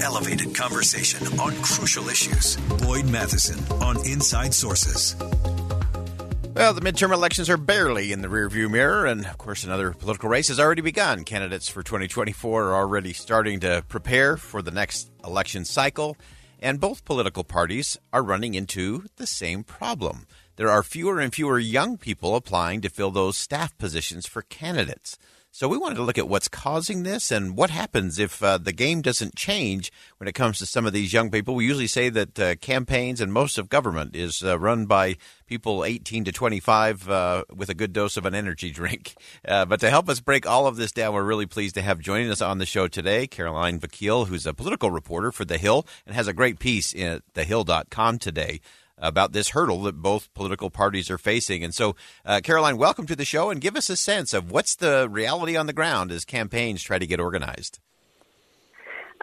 elevated conversation on crucial issues. Boyd Matheson on Inside Sources. Well, the midterm elections are barely in the rearview mirror, and of course, another political race has already begun. Candidates for 2024 are already starting to prepare for the next election cycle, and both political parties are running into the same problem. There are fewer and fewer young people applying to fill those staff positions for candidates. So we wanted to look at what's causing this and what happens if uh, the game doesn't change when it comes to some of these young people. We usually say that uh, campaigns and most of government is uh, run by people 18 to 25 uh, with a good dose of an energy drink. Uh, but to help us break all of this down, we're really pleased to have joining us on the show today Caroline Vakil, who's a political reporter for The Hill and has a great piece at thehill.com today about this hurdle that both political parties are facing. And so, uh, Caroline, welcome to the show and give us a sense of what's the reality on the ground as campaigns try to get organized.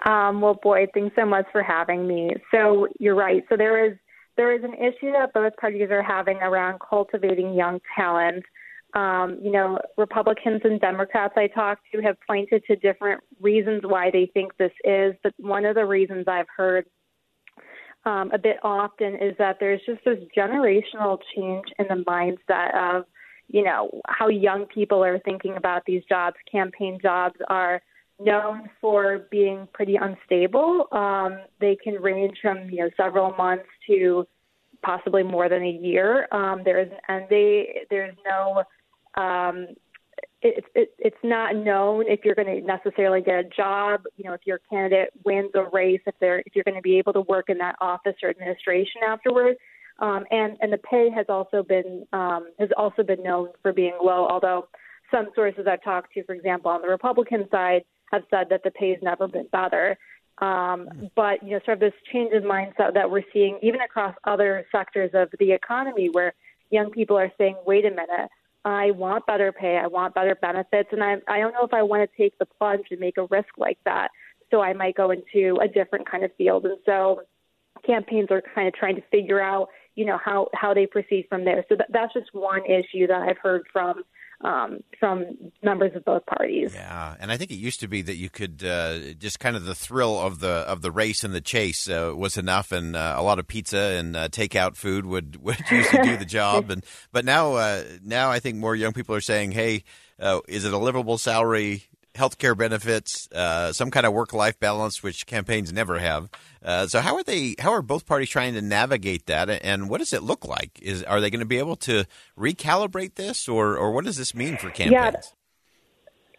Um, well, boy, thanks so much for having me. So you're right. So there is there is an issue that both parties are having around cultivating young talent. Um, you know, Republicans and Democrats I talked to have pointed to different reasons why they think this is, but one of the reasons I've heard um, a bit often is that there's just this generational change in the mindset of, you know, how young people are thinking about these jobs. Campaign jobs are known for being pretty unstable. Um, they can range from, you know, several months to possibly more than a year. Um, there's and they there's no um, it's it, it's not known if you're going to necessarily get a job. You know, if your candidate wins a race, if they're if you're going to be able to work in that office or administration afterwards. Um, and and the pay has also been um, has also been known for being low. Although some sources I've talked to, for example, on the Republican side, have said that the pay has never been better. Um, but you know, sort of this change in mindset that we're seeing even across other sectors of the economy, where young people are saying, "Wait a minute." I want better pay, I want better benefits, and I I don't know if I want to take the plunge and make a risk like that. So I might go into a different kind of field. And so campaigns are kind of trying to figure out, you know, how how they proceed from there. So that, that's just one issue that I've heard from um, from members of both parties. Yeah, and I think it used to be that you could uh, just kind of the thrill of the of the race and the chase uh, was enough, and uh, a lot of pizza and uh, takeout food would would to do the job. And but now uh, now I think more young people are saying, hey. Uh, is it a livable salary? Health care benefits, uh, some kind of work life balance, which campaigns never have. Uh, so how are they? How are both parties trying to navigate that? And what does it look like? Is are they going to be able to recalibrate this, or or what does this mean for campaigns?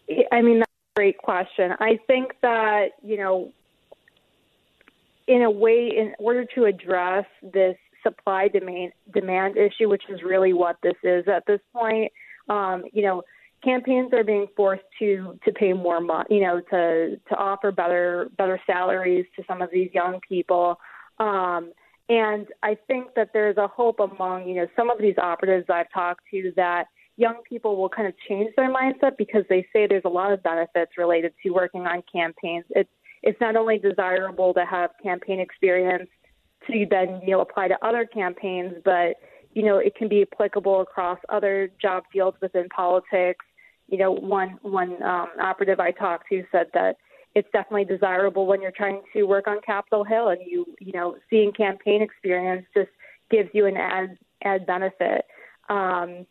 Yeah, I mean that's a great question. I think that you know, in a way, in order to address this supply demand demand issue, which is really what this is at this point, um, you know campaigns are being forced to to pay more money, you know, to to offer better better salaries to some of these young people. Um, and I think that there's a hope among you know some of these operatives I've talked to that young people will kind of change their mindset because they say there's a lot of benefits related to working on campaigns. It's it's not only desirable to have campaign experience to then you know apply to other campaigns, but you know it can be applicable across other job fields within politics you know, one one um, operative I talked to said that it's definitely desirable when you're trying to work on Capitol Hill, and you you know, seeing campaign experience just gives you an add add benefit. Um,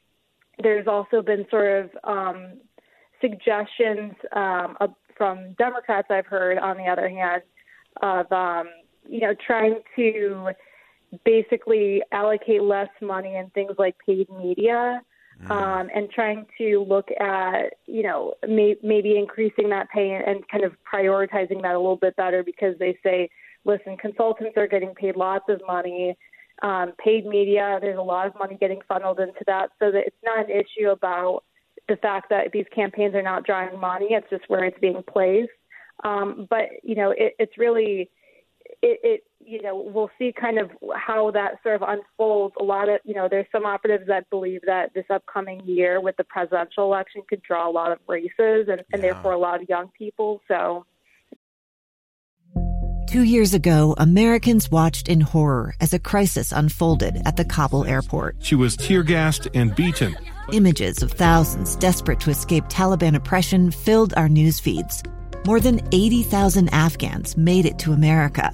there's also been sort of um, suggestions um, of, from Democrats I've heard, on the other hand, of um, you know trying to basically allocate less money in things like paid media mm. um, and trying to look at, you know, may, maybe increasing that pay and kind of prioritizing that a little bit better because they say, listen, consultants are getting paid lots of money. Um, paid media, there's a lot of money getting funneled into that, so that it's not an issue about the fact that these campaigns are not drawing money. It's just where it's being placed. Um, but you know, it, it's really it, it you know we'll see kind of how that sort of unfolds. A lot of you know there's some operatives that believe that this upcoming year with the presidential election could draw a lot of races and, and yeah. therefore a lot of young people. So. Two years ago, Americans watched in horror as a crisis unfolded at the Kabul airport. She was tear gassed and beaten. Images of thousands desperate to escape Taliban oppression filled our news feeds. More than 80,000 Afghans made it to America.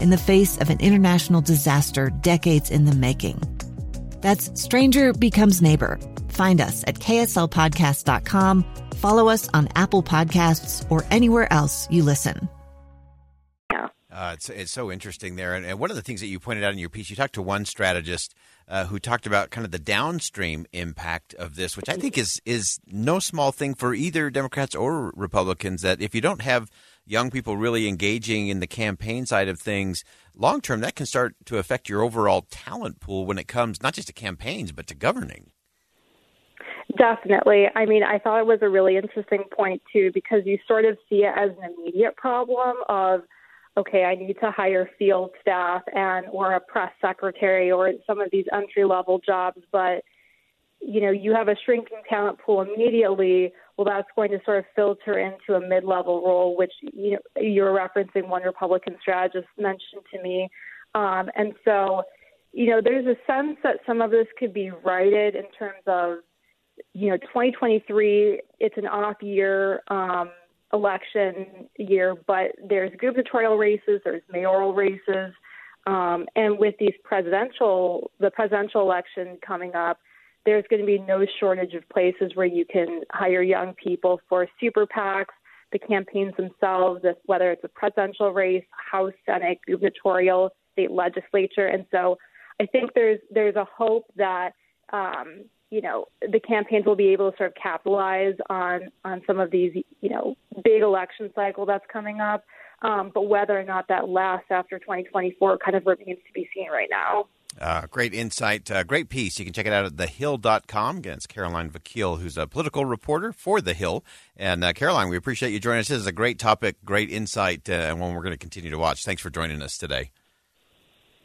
in the face of an international disaster decades in the making? That's Stranger Becomes Neighbor. Find us at kslpodcast.com. Follow us on Apple Podcasts or anywhere else you listen. Uh, it's it's so interesting there, and, and, one of the things that you pointed out in your piece, you talked to one strategist uh, who talked about kind of the downstream impact of this, which I think is is no small thing for either Democrats or Republicans. That if you don't have young people really engaging in the campaign side of things, long term, that can start to affect your overall talent pool when it comes not just to campaigns but to governing. Definitely. I mean, I thought it was a really interesting point too because you sort of see it as an immediate problem of okay, I need to hire field staff and or a press secretary or some of these entry level jobs, but you know, you have a shrinking talent pool immediately. Well, that's going to sort of filter into a mid-level role, which you know you're referencing. One Republican strategist mentioned to me, um, and so you know, there's a sense that some of this could be righted in terms of you know, 2023. It's an off year. Um, election year, but there's gubernatorial races, there's mayoral races, um, and with these presidential, the presidential election coming up, there's going to be no shortage of places where you can hire young people for super PACs, the campaigns themselves, whether it's a presidential race, House, Senate, gubernatorial, state legislature, and so I think there's there's a hope that um, you know the campaigns will be able to sort of capitalize on on some of these you know big election cycle that's coming up. Um, but whether or not that lasts after 2024 kind of remains to be seen right now. Uh, great insight, uh, great piece. You can check it out at thehill.com. Again, it's Caroline Vakil, who's a political reporter for The Hill. And uh, Caroline, we appreciate you joining us. This is a great topic, great insight, uh, and one we're going to continue to watch. Thanks for joining us today.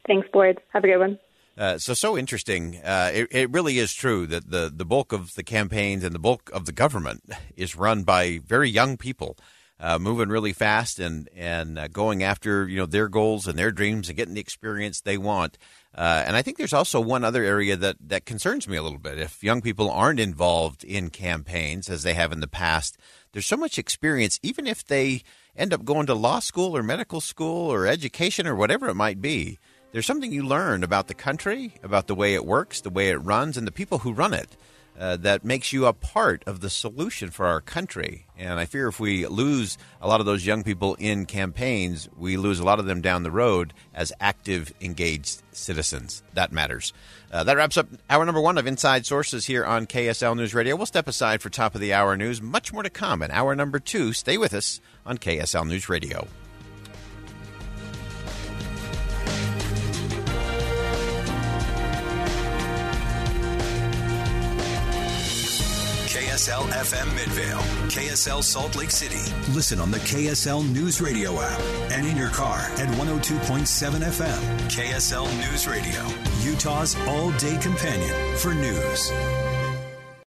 Thanks, Boyd. Have a good one. Uh, so so interesting. Uh, it, it, really is true that the the bulk of the campaigns and the bulk of the government is run by very young people, uh, moving really fast and and uh, going after you know their goals and their dreams and getting the experience they want. Uh, and I think there's also one other area that that concerns me a little bit. If young people aren't involved in campaigns as they have in the past, there's so much experience, even if they end up going to law school or medical school or education or whatever it might be there's something you learn about the country, about the way it works, the way it runs, and the people who run it uh, that makes you a part of the solution for our country. And I fear if we lose a lot of those young people in campaigns, we lose a lot of them down the road as active, engaged citizens. That matters. Uh, that wraps up hour number one of Inside Sources here on KSL News Radio. We'll step aside for top of the hour news. Much more to come in hour number two. Stay with us on KSL News Radio. KSL FM Midvale, KSL Salt Lake City. Listen on the KSL News Radio app and in your car at 102.7 FM. KSL News Radio, Utah's all day companion for news.